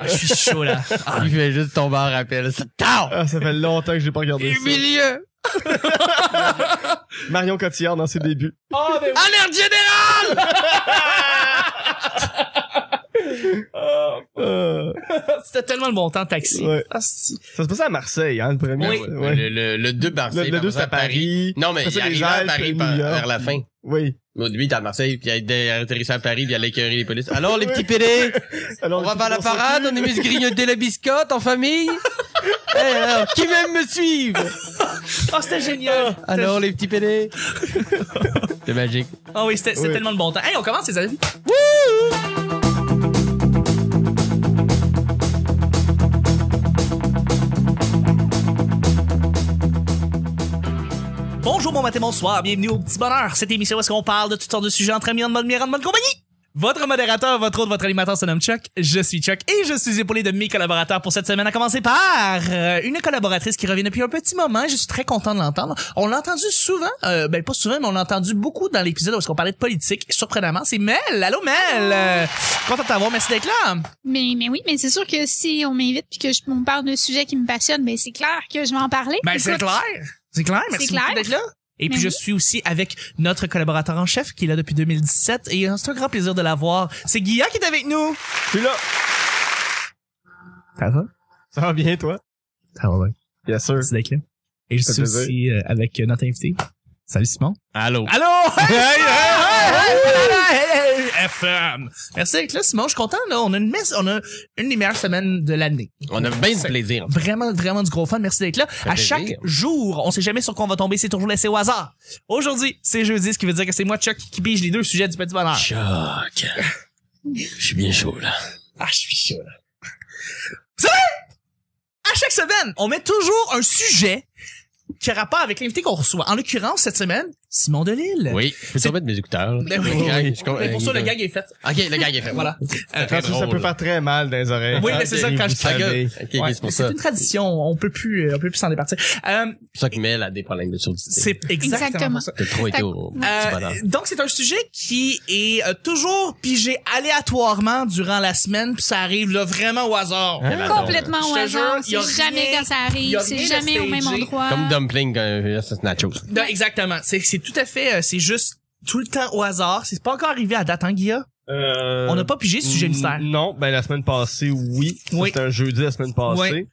Ah, je suis chaud, là. Ah, Il fait juste tomber en rappel. Ça! Ah, ça fait longtemps que j'ai pas regardé ça. milieu! Marion Cotillard dans ses débuts. oh, ben oui. Alerte générale! Euh, C'était tellement le bon temps, taxi. Ouais. Ah, si. ça se passait à Marseille, hein, le premier. Oui. Ouais. Le, le, le 2 Marseille. Le, le puis 2 après c'est ça, à Paris. Non, mais il ça, arrivait à Paris par- vers la fin. Oui. Mais Au début, il était à Marseille, puis il a atterrissé à Paris, puis il allait écœurer les polices. Alors, les petits pédés, on va faire la parade, on est mis se grignoter la biscotte en famille. Eh, alors, qui même me suivre? Oh, c'était génial. Alors, les petits pédés. C'est magique. Ah oui, c'était c'était Oui. tellement le bon temps. Hey, on commence, les amis. Bonjour, bon matin, bonsoir, bienvenue au Petit Bonheur. Cette émission où est-ce qu'on parle de toutes sortes de sujets entre amis, en bonne bière, en bonne compagnie. Votre modérateur, votre autre, votre animateur se nomme Chuck. Je suis Chuck et je suis épaulé de mes collaborateurs pour cette semaine, à commencer par euh, une collaboratrice qui revient depuis un petit moment. Je suis très content de l'entendre. On l'a entendu souvent, euh, ben pas souvent, mais on l'a entendu beaucoup dans l'épisode où est-ce qu'on parlait de politique. Surprenamment, c'est Mel. Allô Mel. Euh, content de t'avoir, merci d'être là. Mais, mais oui, mais c'est sûr que si on m'invite puis que je on parle d'un sujet qui me passionne, ben c'est clair que je vais en parler. Ben c'est clair, c'est clair. Merci C'est beaucoup clair. d'être là. Et puis Mais je suis aussi avec notre collaborateur en chef qui est là depuis 2017 et c'est un grand plaisir de l'avoir. C'est Guilla qui est avec nous. Je suis là. Ça va? Ça va bien, toi? Ça va bien. Bien sûr. Merci d'être là. Et je suis aussi euh, avec euh, notre invité. Salut Simon. Allô? Allô? Hey, hey, hey, hey, hey, hey, FM. Merci d'être là, Simon. Je suis content, là. On a une, messe- on a une des meilleures semaines de l'année. On a bien du plaisir. Vraiment, vraiment du gros fun. Merci d'être là. À plaisir. chaque jour, on sait jamais sur quoi on va tomber. C'est toujours laissé au hasard. Aujourd'hui, c'est jeudi, ce qui veut dire que c'est moi, Chuck, qui pige les deux sujets du petit bonheur. Choc. Je suis bien chaud, là. Ah, je suis chaud, là. Vous savez, à chaque semaine, on met toujours un sujet qui a rapport avec l'invité qu'on reçoit. En l'occurrence, cette semaine, Simon Delille. Oui. Je peux C'est- te remettre mes écouteurs, là? Ben oui. Gag, je Mais pour ça, euh, le gag est fait. Ok, le gag est fait. Voilà. Euh, ça, ça peut faire très mal dans les oreilles. Oui, mais c'est ça, quand je- savez. Ok, ok, ouais, c'est pour mais ça. c'est une tradition. On peut plus, euh, on peut plus s'en départir. Euh, C'est ça qui Mel a des problèmes de surdité. c'est exactement, Exactement. ça. Trop été au Euh, donc c'est un sujet qui est euh, toujours pigé aléatoirement durant la semaine puis ça arrive là vraiment au hasard. Hein? Complètement au hasard. C'est jamais quand ça arrive. C'est de jamais au même endroit. Comme Dumpling, euh, c'est Nachos. Exactement. C'est tout à fait euh, c'est juste tout le temps au hasard. C'est pas encore arrivé à date, hein, Guilla? Euh, On n'a pas pigé ce sujet mystère. Non, ben la semaine passée, oui. Oui. C'était un jeudi la semaine passée. Oui.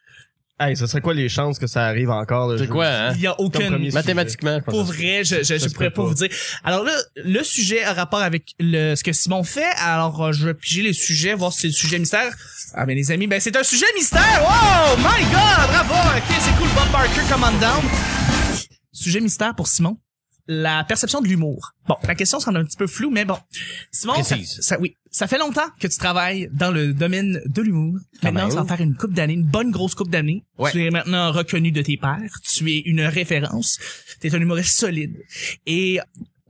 Hey, ce serait quoi les chances que ça arrive encore le C'est quoi, hein? Il y a Comme aucun premier Mathématiquement, je pense. pour vrai, je, je, je pourrais pas pas. vous dire. Alors là, le sujet a rapport avec le ce que Simon fait. Alors euh, je vais piger les sujets, voir si c'est le sujet mystère. Ah ben les amis, ben c'est un sujet mystère. Wow, my god, bravo. Ok, c'est cool. Bob Barker, come on down. Sujet mystère pour Simon. La perception de l'humour. Bon, la question semble un petit peu floue, mais bon. Simon, ça, ça- oui, ça fait longtemps que tu travailles dans le domaine de l'humour. Maintenant, même. ça va faire une coupe d'années, une bonne grosse coupe d'années. Ouais. Tu es maintenant reconnu de tes pairs. Tu es une référence. Tu es un humoriste solide. Et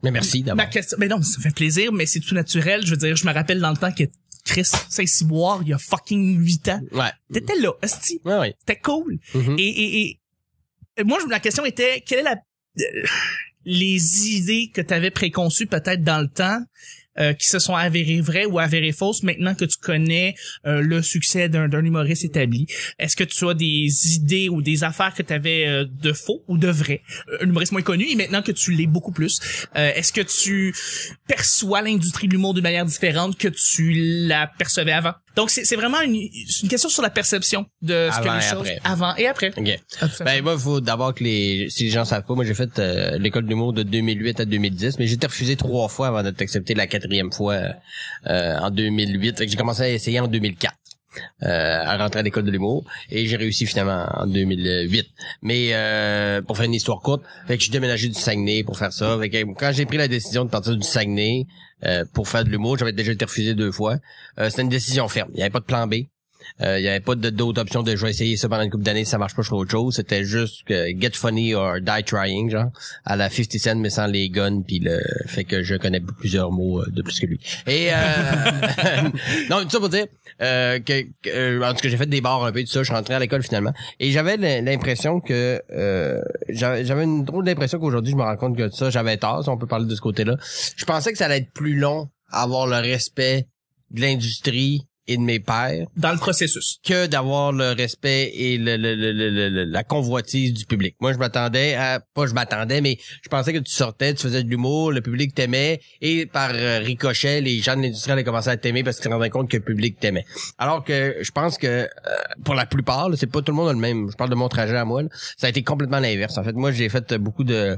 Mais merci ma d'abord. question, mais non, ça fait plaisir, mais c'est tout naturel. Je veux dire, je me rappelle dans le temps que Chris Saint-Cyboire, il y a fucking 8 ans. Ouais. T'étais là, esti. Ouais, ouais. C'était cool. Mhm. Et, et, et moi, la question était, quelle est la, euh, les idées que tu avais préconçues peut-être dans le temps euh, qui se sont avérées vraies ou avérées fausses maintenant que tu connais euh, le succès d'un humoriste établi? Est-ce que tu as des idées ou des affaires que tu avais de faux ou de vrai? Euh, Un humoriste moins connu et maintenant que tu l'es beaucoup plus, euh, est-ce que tu perçois l'industrie de l'humour d'une manière différente que tu la percevais avant? Donc c'est c'est vraiment une, une question sur la perception de ce que les choses après. avant et après. Ok. Tout à Ben moi, faut d'abord que les si les gens savent pas, moi j'ai fait euh, l'école d'humour de 2008 à 2010, mais j'ai été refusé trois fois avant d'être accepté la quatrième fois euh, euh, en 2008. Fait que j'ai commencé à essayer en 2004. Euh, à rentrer à l'école de l'humour. Et j'ai réussi finalement en 2008 mais euh, pour faire une histoire courte fait que déménagé du Saguenay pour faire ça. Fait que quand j'ai pris la décision de partir du Saguenay euh, pour faire de l'humour j'avais déjà été refusé deux fois. Euh, c'était une décision ferme. Il y avait pas de plan B. euh, il y avait pas de- d'autre option de je vais essayer ça pendant une couple d'années si ça marche pas je ferai autre chose. C'était juste que get funny or die trying genre à la 50 Cent mais sans les guns puis le fait que je connais plusieurs mots euh, de plus que lui. Et euh, non tout ça pour dire euh, que, que euh, en tout cas j'ai fait des bars un peu tout ça je suis rentré à l'école finalement. Et j'avais l'impression que euh, j'avais une drôle d'impression qu'aujourd'hui je me rends compte que ça j'avais tort si on peut parler de ce côté là je pensais que ça allait être plus long à avoir le respect de l'industrie et de mes pairs Dans le processus. que d'avoir le respect et le, le- le- le- le- la convoitise du public. Moi, je m'attendais à, pas je m'attendais, mais je pensais que tu sortais, tu faisais de l'humour, le public t'aimait, et par euh, ricochet, les gens de l'industrie allaient commencer à t'aimer parce qu'ils se rendaient compte que le public t'aimait. Alors que je pense que euh, pour la plupart, c'est pas tout le monde a le même. Je parle de mon trajet à moi. là. Ça a été complètement l'inverse. En fait, moi, j'ai fait beaucoup de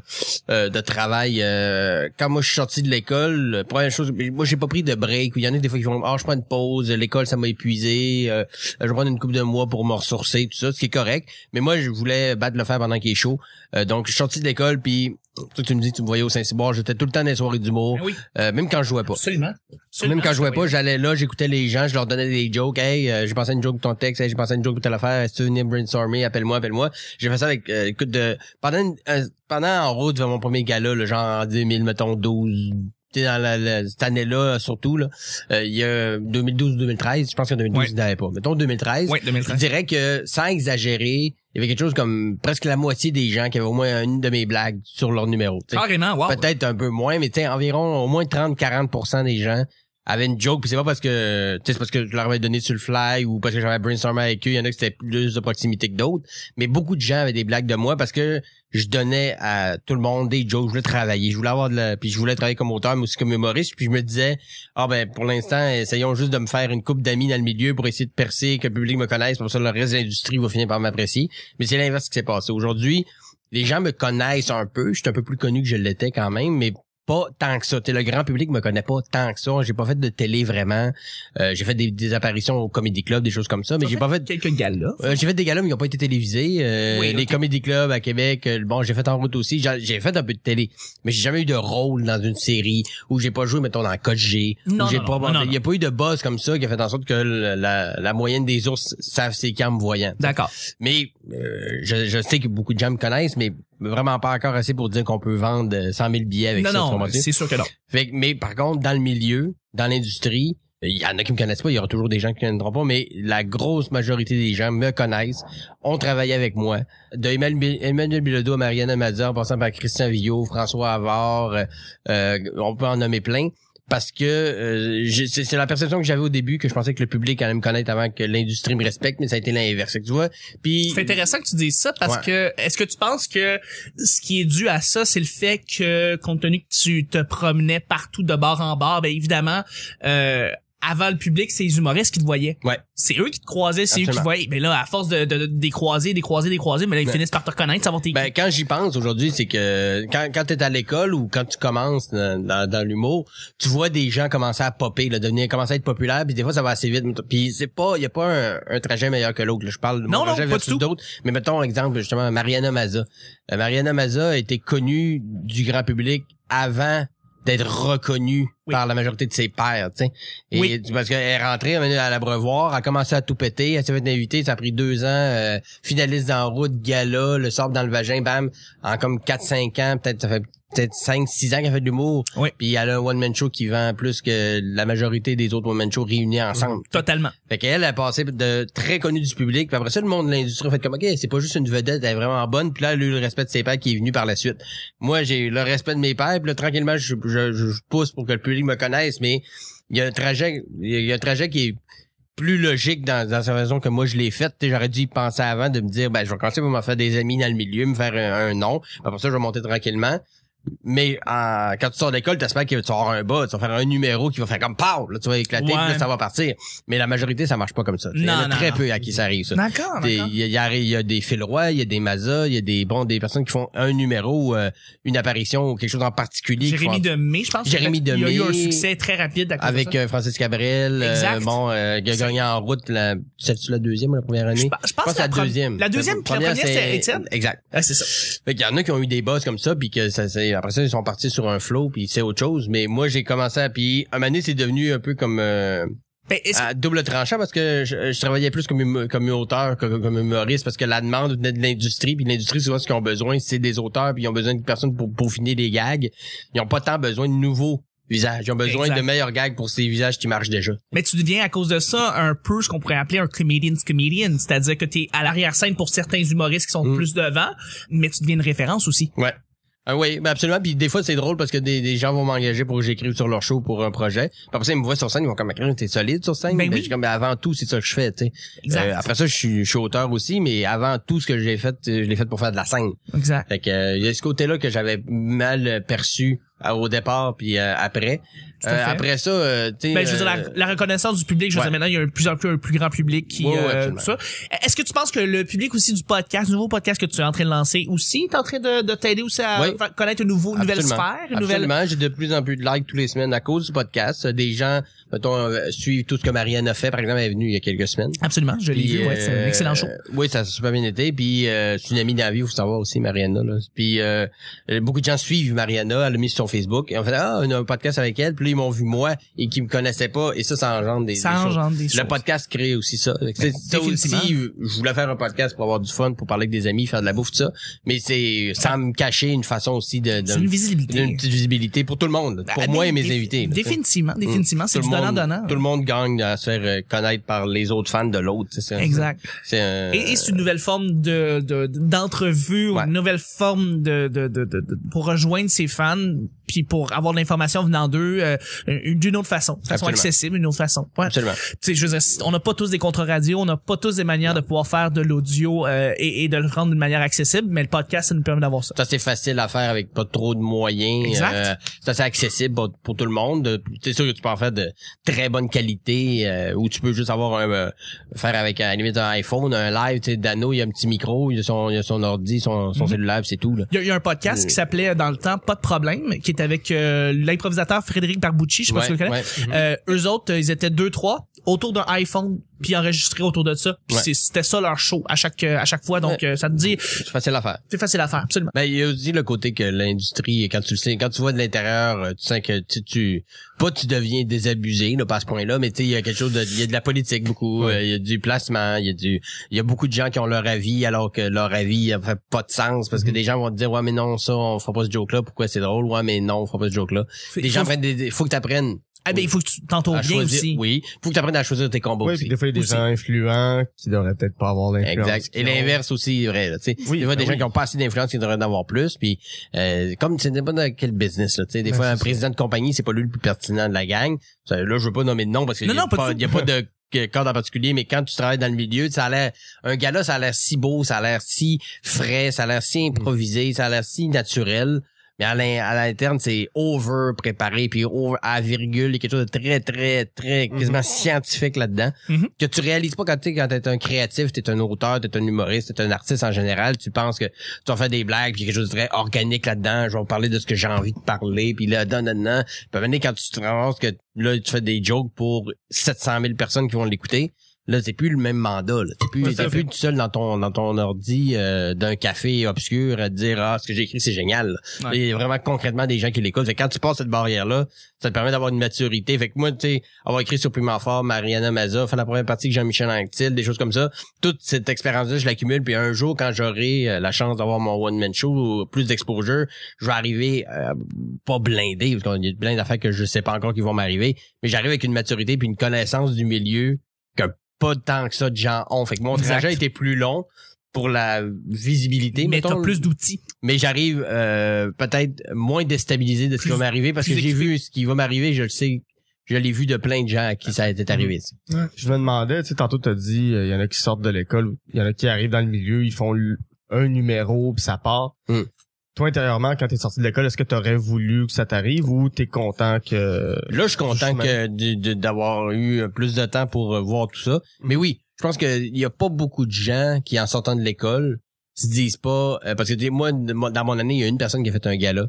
euh, de travail. euh, quand moi je suis sorti de l'école, première chose, moi j'ai pas pris de break. Il y en a des fois qui vont, ah, je prends une pause. L'école, ça m'a épuisé. euh, je vais prendre une couple de mois pour me ressourcer, tout ça, ce qui est correct. Mais moi, je voulais battre le fer pendant qu'il est chaud. Euh, donc, je suis sorti de l'école, puis toi, tu me dis, tu me voyais au Saint-Cyboire, j'étais tout le temps dans les soirées d'humour, Ben oui, euh, même quand je jouais pas. absolument. Absolument. Même quand je jouais pas, j'allais là, j'écoutais les gens, je leur donnais des jokes. Hey, euh, j'ai pensé à une joke de ton texte, hey, j'ai pensé à une joke de telle affaire, est-ce que tu veux venir brainstormer, appelle-moi, appelle-moi. J'ai fait ça avec, euh, écoute, de, pendant, une- un- pendant en route vers mon premier gala, le genre en 2000, mettons, 12, t'sais, dans la, la- cette année-là, surtout, là, euh, il y a 2012-2013, je pense qu'en 2012, Ouais. il n'y avait pas. Mettons 2013. Oui, Je 2013. dirais que, sans exagérer, il y avait quelque chose comme presque la moitié des gens qui avaient au moins une de mes blagues sur leur numéro. t'sais. Carrément, wow. Peut-être un peu moins, mais environ au moins 30-40% des gens avaient une joke, puis c'est pas parce que c'est parce que je leur avais donné sur le fly ou parce que j'avais brainstormé avec eux, il y en a qui c'était plus de proximité que d'autres, mais beaucoup de gens avaient des blagues de moi parce que je donnais à tout le monde des jokes, je voulais travailler, je voulais avoir de la puis je voulais travailler comme auteur mais aussi comme humoriste, puis je me disais ah ben pour l'instant, essayons juste de me faire une coupe d'amis dans le milieu pour essayer de percer, que le public me connaisse, pour ça le reste de l'industrie va finir par m'apprécier, mais c'est l'inverse qui s'est passé. Aujourd'hui, les gens me connaissent un peu. Je suis un peu plus connu que je l'étais quand même, mais pas tant que ça. T'sais, le grand public me connaît pas tant que ça. J'ai pas fait de télé vraiment. Euh, j'ai fait des, des apparitions au Comedy Club, des choses comme ça, mais j'ai pas fait. quelques galas. Euh, j'ai fait des galas, mais ils ont pas été télévisés. Euh, Oui, Les comedy clubs à Québec, euh, bon, j'ai fait en route aussi. J'ai fait un peu de télé, mais j'ai jamais eu de rôle dans une série où j'ai pas joué, mettons, dans Code G. Non, non, pas, non, non, il y a pas eu de buzz comme ça qui a fait en sorte que la, la moyenne des ours savent c'est quand me voyant. D'accord. Mais euh, je, je sais que beaucoup de gens me connaissent, mais vraiment pas encore assez pour dire qu'on peut vendre euh, 100 000 billets avec Non, ça. non, c'est sûr que non. Fait que- mais par contre, dans le milieu, dans l'industrie, il y en a qui me connaissent pas, il y aura toujours des gens qui ne connaîtront pas, mais la grosse majorité des gens me connaissent, ont travaillé avec moi. De Emmanuel Emmanuel Bilodeau à Mariana Mazza, en passant par Christian Villot, François Havard, euh, euh, on peut en nommer plein. Parce que euh, c'est c'est la perception que j'avais au début que je pensais que le public allait me connaître avant que l'industrie me respecte, mais ça a été l'inverse. Tu vois, puis C'est intéressant que tu dises ça parce Ouais. que est-ce que tu penses que ce qui est dû à ça, c'est le fait que compte tenu que tu te promenais partout de bord en bord, ben évidemment, euh, avant le public, c'est les humoristes qui te voyaient. Ouais. C'est eux qui te croisaient, c'est eux qui te voyaient. Mais là, à force de, de, de des croiser, des croiser, des croiser, mais là, ils finissent par te reconnaître, savoir tes Ben, quand j'y pense aujourd'hui, c'est que quand, quand t'es à l'école ou quand tu commences dans, dans, dans l'humour, tu vois des gens commencer à popper, là, devenir, commencer à être populaire, puis des fois ça va assez vite. Puis c'est pas, y a pas un, un trajet meilleur que l'autre. Je parle de Non, mon non, trajet pas versus d'autres. Mais mettons exemple justement Mariana Maza. Euh, Mariana Maza a été connue du grand public avant d'être reconnue Oui. par la majorité de ses pairs, tu sais. Et Oui. parce qu'elle est rentrée elle est venue à l'abreuvoir, elle a commencé à tout péter, elle s'est fait inviter, ça a pris deux ans, euh, finaliste dans route, gala, le sort dans le vagin, bam, en comme 4-5 ans, peut-être ça fait peut-être 5-6 ans qu'elle fait de l'humour. Oui. Puis elle a un one-man show qui vend plus que la majorité des autres one-man shows réunis ensemble. Totalement. Fait qu'elle a passé de très connue du public, puis après ça, le monde de l'industrie a fait comme, OK, c'est pas juste une vedette, elle est vraiment bonne, puis là, elle a eu le respect de ses pairs qui est venu par la suite. Moi, j'ai eu le respect de mes pairs, puis là, tranquillement, je, je, je- pousse pour que le public me connaisse, mais il y a un trajet, il y a un trajet qui est plus logique dans, dans sa façon que moi je l'ai faite. J'aurais dû y penser avant de me dire, ben, je vais commencer par me faire des amis dans le milieu, me faire un, un nom. Après ça, je vais monter tranquillement. Mais en- quand tu sors d'école, t'espères que tu vas avoir un bas, tu vas faire un numéro qui va faire comme pow, là tu vas éclater, puis là, ça va partir. Mais la majorité, ça marche pas comme ça. Il y en a non, très non. peu à qui ça arrive ça. D'accord. Il y, a- il y a- il y a des Phil Roy, il y a des Mazza, il y a des bon des personnes qui font un numéro, euh, une apparition ou quelque chose en particulier. Jérémy Demé, je pense. Jérémy Il y a eu Demé. un succès très rapide de avec euh, Francis Cabrel, euh, Exact. bon, euh, qui a gagné en route la, c'est-tu la deuxième ou la première année? Je pense- je pense que la deuxième. la deuxième, la première, c'était Étienne. Exact. Ah, c'est ça. Fait qu'il y en a qui ont eu des buzz comme ça, puis que ça, c'est après ça ils sont partis sur un flow, puis c'est autre chose. Mais moi j'ai commencé à puis un moment donné c'est devenu un peu comme euh, Ben, à double tranchant parce que je, je travaillais plus comme comme auteur que comme humoriste parce que la demande venait de l'industrie, puis l'industrie souvent ce qu'ils ont besoin c'est des auteurs, puis ils ont besoin de personnes pour peaufiner les gags. Ils ont pas tant besoin de nouveaux visages, ils ont besoin Exact. de meilleurs gags pour ces visages qui marchent déjà. Mais tu deviens à cause de ça un peu ce qu'on pourrait appeler un comedian's comedian, c'est-à-dire que t'es à l'arrière-scène pour certains humoristes qui sont Mm. plus devant, mais tu deviens une référence aussi. Ouais. Ah oui, ben absolument. Puis des fois, c'est drôle parce que des, des gens vont m'engager pour que j'écrive sur leur show pour un projet. Puis après ça, ils me voient sur scène, ils vont comme écrire, t'es solide sur scène? Ben Mais oui. je comme, ben, avant tout, c'est ça que je fais, tu sais. Exact. Euh, après ça, je suis, je suis auteur aussi, mais avant tout ce que j'ai fait, je l'ai fait pour faire de la scène. Exact. Fait que euh, il y a ce côté-là que j'avais mal perçu au départ puis euh, après. Euh, après ça, euh, tu. Ben, je veux dire, euh, la, la reconnaissance du public, je veux ouais. dire, maintenant, il y a un plus en plus un plus grand public qui, Ouais, ouais, euh, tout ça. Est-ce que tu penses que le public aussi du podcast, nouveau podcast que tu es en train de lancer aussi, est en train de, de t'aider aussi à connaître une, nouveau, nouvelle sphère, une nouvelle... Absolument, j'ai de plus en plus de likes tous les semaines à cause du podcast. Des gens, mettons, euh, suivent tout ce que Marianne a fait. Par exemple, elle est venue il y a quelques semaines. Absolument, je l'ai vu, ouais, c'est un euh, excellent show. Oui, ça a super bien été. Puis euh, c'est une amie de la vie, faut savoir aussi, Mariana. Là. Puis euh, beaucoup de gens suivent Mariana, elle l'a mis sur Facebook. Et on fait Ah, on a un podcast avec elle. Puis là, ils m'ont vu moi et qui me connaissaient pas. Et ça, ça engendre des, Ça des choses. engendre des Le choses. podcast crée aussi ça. C'est- ça Définitivement. aussi, je voulais faire un podcast pour avoir du fun, pour parler avec des amis, faire de la bouffe, tout ça. Mais c'est sans me cacher une façon aussi de, de C'est une visibilité. une petite visibilité pour tout le monde, pour Ah, moi et mes invités. Définitivement, définitivement, c'est Tout du Tout le monde gagne à se faire euh, connaître par les autres fans de l'autre. Exact. C'est un- Et, et c'est une nouvelle forme de de- d'entrevue, Ouais. une nouvelle forme de, de, de, de- de- pour rejoindre ses fans, puis pour avoir de l'information venant d'eux euh, une- d'une autre façon, de façon Absolument. accessible, une autre façon. Ouais. Absolument. Tu sais, je veux dire, on n'a pas tous des contrats radio, on n'a pas tous des manières de pouvoir faire de l'audio euh, et, et de le rendre d'une manière accessible, mais le podcast, ça nous permet d'avoir ça. C'est assez facile à faire avec pas trop de moyens. Exact. Euh, c'est assez accessible pour, pour tout le monde. C'est sûr que tu peux en faire de très bonne qualité euh, ou tu peux juste avoir un euh, faire avec à la limite un iPhone, un live, tu sais, Dano, il y a un petit micro, il y a son, il y a son ordi, son, son Mhm. cellulaire, c'est tout. Là. Il y, a, il y a un podcast qui s'appelait dans le temps Pas de problème, qui est avec euh, l'improvisateur Frédéric Barbucci, je sais pas si tu le connais. ouais. Euh, eux autres, ils étaient deux trois autour d'un iPhone puis enregistrés autour de ça. Puis Ouais. c'est- c'était ça leur show à chaque à chaque fois. Donc euh, ça te dit, C'est facile à faire. c'est facile à faire absolument. Ben, il y a aussi le côté que l'industrie, quand tu le sais, quand tu vois de l'intérieur, euh, tu sens que tu, tu pas tu deviens désabusé, là, pas à ce point-là, mais tu sais, il y a quelque chose de, il y a de la politique beaucoup, Ouais. euh, il y a du placement, il y a du, il y a beaucoup de gens qui ont leur avis alors que leur avis euh, fait pas de sens parce que Mhm. des gens vont te dire, ouais, mais non, ça, on fera pas ce joke-là, pourquoi c'est drôle, ouais, mais non, on fera pas ce joke-là. Fait- Des gens faut, prennent des, faut que t'apprennes ah ben il faut que tu t'entoures à bien choisir, aussi. oui, faut que t'apprennes à choisir tes combos Oui, aussi. puis des fois, il y a des Aussi. gens influents qui devraient peut-être pas avoir l'influence. Exact. Et l'inverse aussi est vrai. Là, tu sais. Oui, des fois, ben des gens oui. qui ont pas assez d'influence, qui devraient en avoir plus. Puis, euh, comme tu sais pas dans quel business. Là, tu sais, des Ben, fois, un président de compagnie, c'est pas lui le plus pertinent de la gang. Ça, là, je veux pas nommer de nom parce qu'il Non, y a non, pas il y a pas de cadre en particulier, mais quand tu travailles dans le milieu, ça a l'air, un gars-là, ça a l'air si beau, ça a l'air si frais, ça a l'air si improvisé, ça a l'air si naturel. Mais à l'in- à l'interne, c'est over préparé, puis over à virgule, il y a quelque chose de très, très, très, quasiment scientifique là-dedans. Mhm. Que tu réalises pas quand tu quand t'es un créatif, t'es un auteur, t'es un humoriste, t'es un artiste en général, tu penses que tu vas faire des blagues, puis quelque chose de très organique là-dedans, je vais parler de ce que j'ai envie de parler, puis là, non, non, non. Puis quand tu te rends compte que là, tu fais des jokes pour 700 000 personnes qui vont l'écouter, Là, c'est plus le même mandat. Là. T'es plus, t'es plus tout seul dans ton dans ton ordi euh, d'un café obscur à te dire ah ce que j'ai écrit c'est génial. Ouais. Il y a vraiment concrètement des gens qui l'écoutent. Fait que quand tu passes cette barrière là, ça te permet d'avoir une maturité. Fait que moi, tu sais, avoir écrit sur Piment Fort, Mariana Maza, faire la première partie avec Jean-Michel Anctil, des choses comme ça. Toute cette expérience-là, je l'accumule. Puis un jour, quand j'aurai euh, la chance d'avoir mon one man show, ou plus d'exposure, je vais arriver euh, pas blindé parce qu'il y a plein d'affaires que je sais pas encore qui vont m'arriver, mais j'arrive avec une maturité puis une connaissance du milieu que pas tant que ça de gens ont. Fait que mon Exact. trajet a été plus long pour la visibilité, mais t'as plus d'outils. mais j'arrive euh, peut-être moins déstabilisé de ce qui va m'arriver parce que j'ai vu ce qui va m'arriver, je le sais, je l'ai vu de plein de gens à qui ça a été arrivé. Je me demandais, tu sais, tantôt t'as dit, euh, il y en a qui sortent de l'école, il y en a qui arrivent dans le milieu, ils font un numéro puis ça part. Hmm. Toi, intérieurement, quand t'es sorti de l'école, est-ce que t'aurais voulu que ça t'arrive ou t'es content que... Là, je suis content que d'avoir eu plus de temps pour euh, voir tout ça. Mais oui, je pense qu'il y a pas beaucoup de gens qui, en sortant de l'école, se disent pas... euh, parce que moi, dans mon année, il y a une personne qui a fait un gala.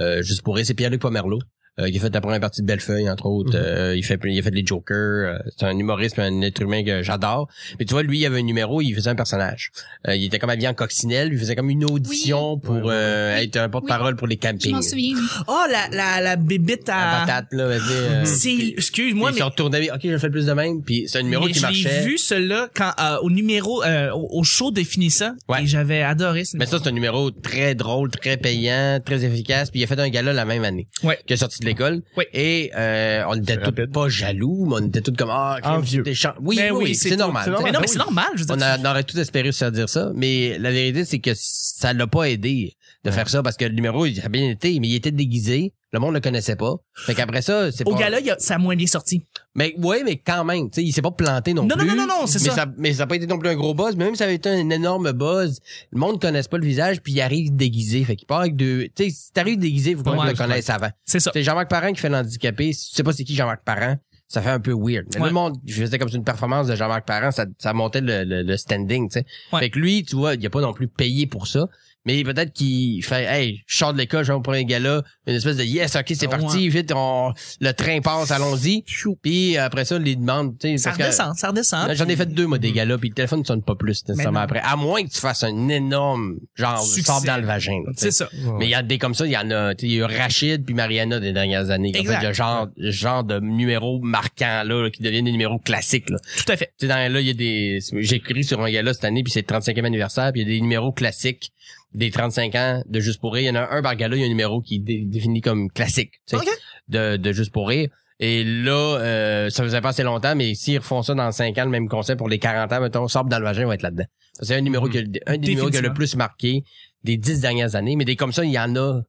Euh, juste pour rire, c'est Pierre-Luc Pomerleau. Euh, qui a fait la première partie de Bellefeuille, entre autres. Mhm. Euh, il fait il a fait les Jokers. euh, c'est un humoriste, un être humain que j'adore. Mais tu vois, lui, il avait un numéro, il faisait un personnage. Euh, il était comme habillé en coccinelle, il faisait comme une audition pour Ouais, ouais, euh, être un porte-parole pour les Je campings. m'en souviens. oui. Oh la la la bébite La à patate, là, vas-y, euh, c'est excuse-moi mais ils se retournaient, ok, je le fais plus de même, puis c'est un numéro mais qui je l'ai marchait. vu celui-là quand euh, au numéro euh, au, show de finissant Ouais. et j'avais adoré ce Mais ça, c'est un numéro très drôle, très payant, très efficace, puis il a fait un gala la même année. Ouais. Qui a sorti de l'école. Oui. Et euh, on était C'est tous pas jaloux, mais on était tous comme ah, Envieux. des champs. Oui, oui, oui, c'est normal. Mais non, mais c'est normal. Je veux dire, On, a, on aurait tout espéré se faire dire ça, mais la vérité, c'est que ça l'a pas aidé de faire ça parce que le numéro, il a bien été, mais il était déguisé. Le monde le connaissait pas. Fait qu'après ça, c'est au pas... gala, il y a- ça a moins bien sorti. Mais ouais, mais quand même, tu sais, il s'est pas planté non, Non, non, plus. non, non, non, c'est mais ça. Mais ça a pas été non plus un gros buzz. Mais même si ça avait été un énorme buzz, le monde connaisse pas le visage, puis il arrive déguisé. Fait qu'il part avec deux... Tu sais, si t'arrives déguisé, faut Ouais, le connaisse avant. C'est ça. C'est Jean-Marc Parent qui fait l'handicapé. Si tu sais pas c'est qui Jean-Marc Parent, ça fait un peu weird. Mais Ouais. le monde, je faisais comme une performance de Jean-Marc Parent, ça, ça montait le, le, le standing, tu sais. Ouais. Fait que lui, tu vois, il a pas non plus payé pour ça. Mais peut-être qu'il fait, hey, je sors de l'école, je vais pour un gala, une espèce de yes, ok, c'est Ouais. parti, vite, on, le train passe, allons-y. Puis après ça, les demandes, tu sais, Ça parce que- redescend, ça redescend. J'en ai fait deux, moi, des galas, puis le téléphone ne sonne pas plus nécessairement après. À moins que tu fasses un énorme, genre, sort dans le vagin. C'est ça. Mais il y a des comme ça, il y en a, tu sais, il y a eu Rachid puis Mariana des dernières années. qui ont Exact. fait le genre, genre de numéros marquants, là, là, qui deviennent des numéros classiques, là. Tout à fait. Tu sais, dans, là, il y a des, j'ai écrit sur un gala cette année puis c'est le 35e anniversaire puis il y a des numéros classiques des 35 ans de Juste pour rire. Il y en a un par gala, il y a un numéro qui est dé- défini comme classique, tu sais, Ok. de, de Juste pour rire. Et là, euh, ça faisait pas assez longtemps, mais s'ils refont ça dans 5 ans, le même concept pour les 40 ans, mettons, Sable dans le vagin va être là-dedans. C'est un numéro qui a- un des numéros qui a le plus marqué des 10 dernières années, mais des comme ça, il y en a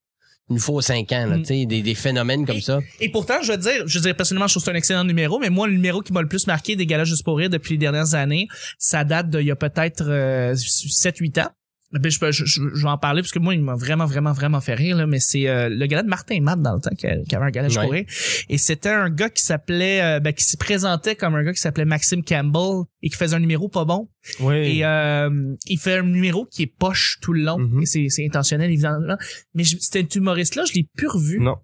une fois aux 5 ans, là, Mm. tu sais, des, des phénomènes comme ça. Et pourtant, je veux dire, je veux dire, personnellement, je trouve que c'est un excellent numéro, mais moi, le numéro qui m'a le plus marqué des galas juste pour rire depuis les dernières années, ça date d'il y a peut-être euh, 7-8 ans. Ben, je, peux- je, je, je vais en parler parce que moi, il m'a vraiment, vraiment, vraiment fait rire, là, mais c'est euh, le gala de Martin Matt dans le temps qui, avait un gala pour rire. Et c'était un gars qui s'appelait, euh, ben, qui se présentait comme un gars qui s'appelait Maxime Campbell et qui faisait un numéro pas bon. Oui. Et euh, il fait un numéro qui est poche tout le long. Mhm. Et c'est, c'est intentionnel, évidemment. Mais je- cet humoriste-là, je l'ai plus revu. Non.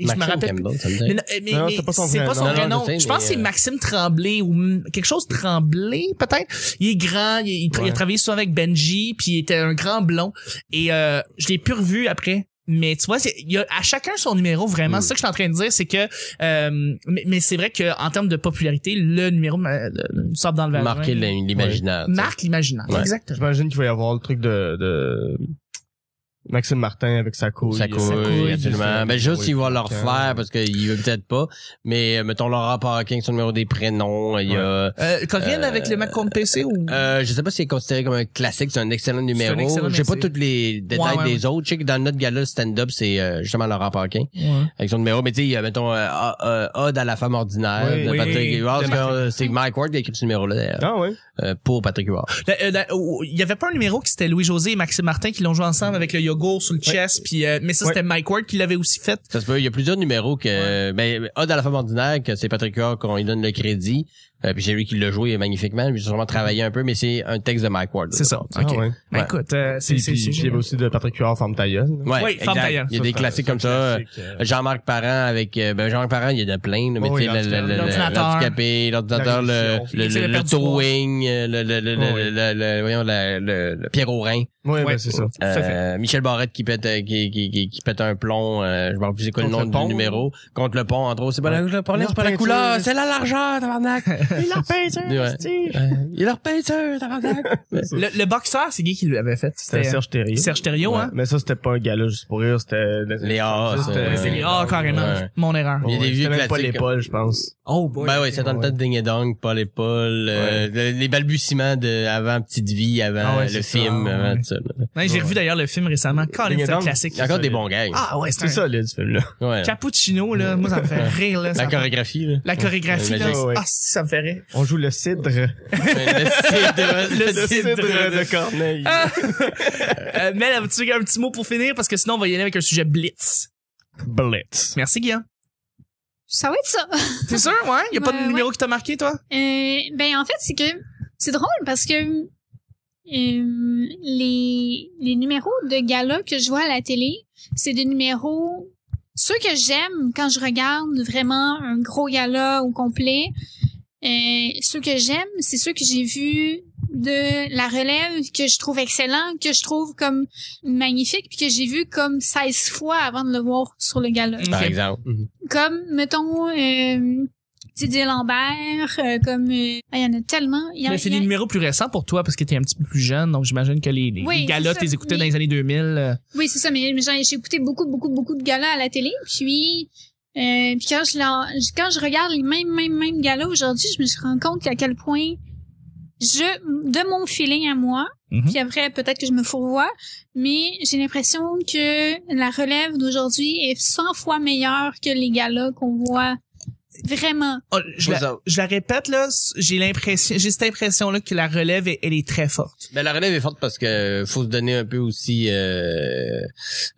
Et je me rappelle Campbell, ça me dit. mais, non, mais- Non, mais c'est pas son vrai pas son nom. vrai Non, non, nom. je sais, Je pense que c'est euh, Maxime Tremblay ou quelque chose Tremblay, peut-être. Il est grand, il, il, il a Ouais. travaillé souvent avec Benji, puis il était un grand blond. Et euh, je l'ai plus revu après. Mais tu vois, c'est- il y a à chacun son numéro vraiment. Mm. C'est ça que je suis en train de dire, c'est que euh, mais, mais c'est vrai que en termes de popularité, le numéro euh, le- sort dans le vagin. Marquer l'imaginaire. tu sais. marque l'imaginaire. Ouais. Exactement. J'imagine qu'il va y avoir le truc de, de Maxime Martin avec sa couille. Ça couille, couille, absolument. Ben, juste, Oui, il va le refaire parce qu'il veut peut-être pas. Mais, euh, mettons, Laurent Parkin, son numéro des prénoms, il y a, Euh, Corinne Euh, avec le Mac contre PC ou euh, je sais pas si c'est considéré comme un classique, c'est un excellent numéro. sais pas tous les détails Ouais, ouais, des autres. Je sais que dans notre gala stand-up, c'est euh, justement Laurent Parkin Ouais. avec son numéro. Mais tu sais, il y a, mettons, euh, A- euh, Ode à la femme ordinaire Oui. de Oui, Patrick Huard. C'est, euh, Mike Ward qui a écrit ce numéro-là, d'ailleurs, Ah ouais. euh, pour Patrick Huard. Euh, euh, euh, Il y avait pas un numéro qui c'était Louis-José et Maxime Martin qui l'ont joué ensemble avec le sur le chest puis euh, mais ça Ouais. c'était Mike Ward qui l'avait aussi fait. Ça se peut, il y a plusieurs numéros que, ben, Odd à la femme ordinaire, que c'est Patrick Huard qu'on lui donne le crédit. Euh, puis c'est lui qui l'a joué magnifiquement. A sûrement travaillé un peu, mais c'est un texte de Mike Ward. C'est ça. OK. Ah ouais. Ben écoute, euh, c'est aussi de Patrick Huard, Femme ta gueule. Ouais, Oui, Femme exact. ta gueule. Il y a des Ça, classiques comme ça. euh, classique, euh, Jean-Marc Parent avec ben Jean-Marc Parent, il y en a plein, là, mais Oh tu sais, oui, le- le- le- l'ordinateur. l'handicapé, l'ordinateur, le, le, towing, le, le, le, Oh oui. le, le- le- voyons, le, le, le Pierre Aurin, Ouais. ben, c'est ça. Michel Barrette qui pète, qui, qui, qui, qui pète un plomb, euh, je me rappelle plus c'est quoi le nom le du numéro, contre le pont, entre autres. C'est pas le problème, c'est pas la couleur, c'est- c'est la largeur, tabarnak. Il leur peinture, Ouais. Euh, Il leur peinture. Le, le boxeur, c'est qui qui l'avait fait? C'était Serge Thériault. Serge Thériault, Ouais. hein? Mais ça, c'était pas un gala juste pour rire, c'était... Les A, Ça, ça, c'était- les ah carrément, Ouais. mon erreur. Il y a des vieux c'était même pas classiques. l'épaule, je pense. Oh boy. Ben ouais, c'est dans le temps de Ding et Dong, Paul et Paul, euh, le- les balbutiements de avant Petite Vie, avant Ah le ça. film, avant tout ça. j'ai revu d'ailleurs le film récemment. Colin, Ding et c'est un Dong. classique. Il y a encore ça, des bons gars. Ah ouais, c'est ça, là, ce film-là. Cappuccino là, moi ça me fait rire là. ça La chorégraphie, là. La chorégraphie là. Ah, si, ça me fait On joue le cidre. le cidre, Le Le cidre cidre de- Corneille. Ah! Euh, Mel, as-tu un petit mot pour finir? Parce que sinon, on va y aller avec un sujet blitz. Blitz. Merci, Guillaume. Ça va être ça. T'es sûr? Ouais? Y a pas de Ouais, numéro qui t'a marqué, toi? Euh, ben en fait c'est que c'est drôle parce que euh, les les numéros de gala que je vois à la télé, c'est des numéros ceux que j'aime quand je regarde vraiment un gros gala au complet. Euh, ceux que j'aime, c'est ceux que j'ai vus de la relève que je trouve excellent, que je trouve comme magnifique, puis que j'ai vu comme 16 fois avant de le voir sur le gala. Par exemple. comme mettons euh, Didier Lambert euh, comme euh, ah, il y en a tellement. Il y en- Mais c'est des a- numéros plus récents pour toi parce que t'es un petit peu plus jeune, donc j'imagine que les, les, Oui, les galas, t'es écoutés mais- dans les années 2000. euh, oui c'est ça mais, j'ai écouté beaucoup beaucoup beaucoup de galas à la télé puis Euh, puis quand je, l'en- quand je regarde les mêmes, mêmes, mêmes galas aujourd'hui, je me suis rendu compte à quel point je, de mon feeling à moi, Mhm. puis après peut-être que je me fourvoie, mais j'ai l'impression que la relève d'aujourd'hui est 100 fois meilleure que les galas qu'on voit vraiment. Oh, je, la, je la répète là, j'ai l'impression, j'ai cette impression là que la relève elle, elle est très forte. Ben la relève est forte parce que faut se donner un peu aussi euh,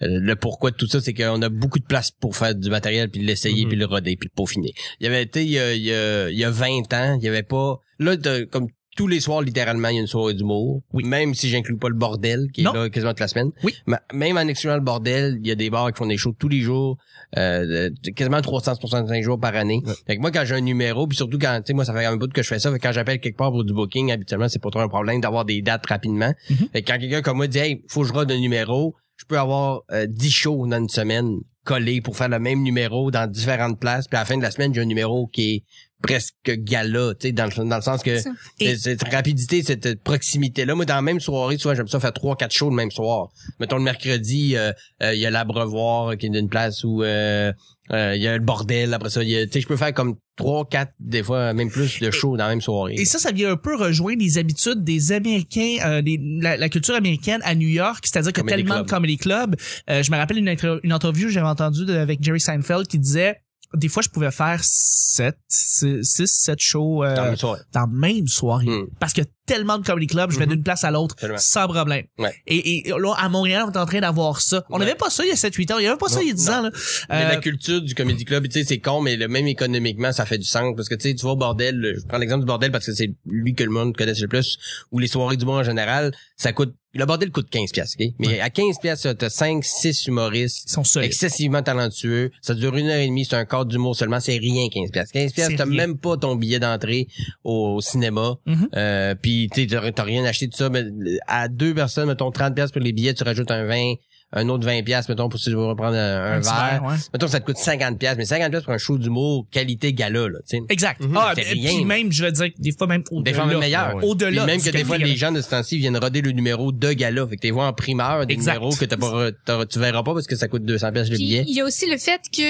le pourquoi de tout ça, c'est qu'on a beaucoup de place pour faire du matériel puis l'essayer Mhm. puis le roder puis le peaufiner. Il y avait été il y a, il y a, il y a 20 ans, il y avait pas là t'as- comme tous les soirs littéralement il y a une soirée d'humour. Oui. Même si j'inclus pas le bordel qui Non. est là quasiment toute la semaine. Oui. Mais même en excluant le bordel, il y a des bars qui font des shows tous les jours, euh, quasiment 365 jours par année. Ouais. Fait que moi quand j'ai un numéro puis surtout quand tu sais moi ça fait un bout que je fais ça, fait que quand j'appelle quelque part pour du booking habituellement c'est pas trop un problème d'avoir des dates rapidement. Mhm. Fait que quand quelqu'un comme moi dit hey, faut que je rode un numéro, je peux avoir euh, 10 shows dans une semaine collés pour faire le même numéro dans différentes places puis à la fin de la semaine, j'ai un numéro qui est presque gala, tu sais dans le dans le sens que. Et- cette rapidité, cette proximité là, moi dans la même soirée, tu vois, j'aime ça faire trois quatre shows le même soir. Mettons le mercredi, euh, euh, il y a l'abreuvoir qui est d'une place où euh, euh, il y a le bordel après ça, tu sais je peux faire comme trois quatre des fois même plus de shows dans la même soirée. Et ça, ça vient un peu rejoindre les habitudes des Américains, euh, des- la, la culture américaine à New York, c'est-à-dire que Comedy tellement club. de comedy club. Euh, je me rappelle une, une entrevue que j'avais entendue de- avec Jerry Seinfeld qui disait des fois je pouvais faire sept, six, six, sept shows euh, dans la même soirée. dans la même soirée Mm. parce que tellement de comedy club, je vais Mhm. d'une place à l'autre sans problème. Ouais. Et, et là à Montréal, on est en train d'avoir ça. On Ouais. n'avait pas ça il y a 7 8 ans, il y avait pas ça il y a 10 non. ans là. Mais Euh, la culture du comedy club, tu sais, c'est con, mais le même économiquement, ça fait du sens. Parce que tu sais, tu vas au bordel, je prends l'exemple du bordel parce que c'est lui que le monde connaît le plus, ou les soirées du monde en général, ça coûte. Le bordel coûte 15 pièces, ok? Mais à 15 pièces, t'as 5, 6 humoristes ils sont solides. excessivement talentueux. Ça dure une heure et demie, c'est un cadre d'humour seulement, c'est rien 15 pièces. 15 pièces, t'as même pas ton billet d'entrée au, cinéma. Mhm. Euh, puis tu t'as rien acheté de ça, mais à deux personnes, mettons 30 pièces pour les billets, tu rajoutes un 20, un autre 20 pièces mettons pour si tu veux reprendre un, verre. verre, ouais. Mettons ça te coûte 50 pièces, mais 50 pièces pour un show d'humour qualité gala là, tu sais. Exact. Ah, C'est et rien. puis même je veux dire des fois même au-delà. Des fois même meilleur. Ouais. Au-delà. Même que des fois les gens de ce temps-ci viennent roder le numéro de gala, fait que t'es vois en primeur des Exact. numéros que t'as pas tu verras pas parce que ça coûte 200 pièces le billet. il y a aussi le fait que,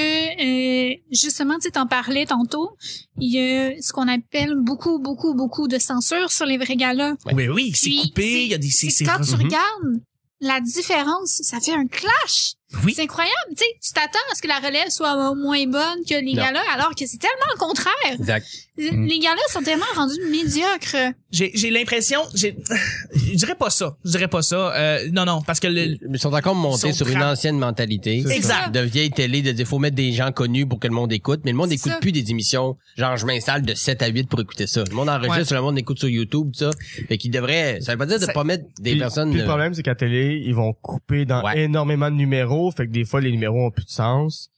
euh, justement, tu sais, t'en parlais tantôt, il y a ce qu'on appelle beaucoup, beaucoup, beaucoup de censure sur les vrais galas. Oui, oui, c'est coupé, il y a des c'est quand tu regardes la différence, ça fait un clash. Oui. C'est incroyable, tu sais, tu t'attends à ce que la relève soit moins bonne que les galas, alors que c'est tellement le contraire. Exact. Mm. Les galas sont tellement rendus médiocres. J'ai j'ai l'impression, j'ai je dirais pas ça, je dirais pas ça. Euh, non non, parce que le Ils sont encore montés sur une ancienne mentalité. Exact. De vieille télé, de dire faut mettre des gens connus pour que le monde écoute, mais le monde n'écoute plus des émissions. Genre, je m'installe de 7 à 8 pour écouter ça. Le monde enregistre, le monde écoute sur YouTube, tout ça. Fait qu'il devrait, ça veut pas dire de Ça- pas mettre des Puis- personnes. puis le problème, c'est qu'à télé, ils vont couper dans Ouais. énormément de numéros, fait que des fois, les numéros ont plus de sens.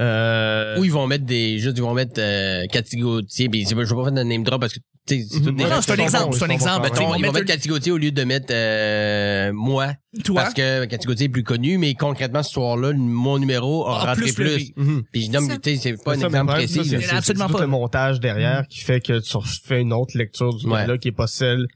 Euh, Ou ils vont mettre des, juste ils vont mettre euh, Cathy Gauthier, puis je veux pas faire de name drop parce que tu sais, c'est toutes des Non, non, gens c'est un exemple, c'est un exemple. Mettons, ils vont ils vont mettre mettre Cathy Gauthier au lieu de mettre euh, moi, toi? parce que Cathy Gauthier est plus connu, mais concrètement ce soir-là, mon numéro a Ah, rentré plus mhm. Puis je nomme, tu sais, c'est pas un exemple précis. ça, là. c'est- là. Absolument pas. le montage derrière qui fait que tu fais une autre lecture du Ouais. gars qui est pas celle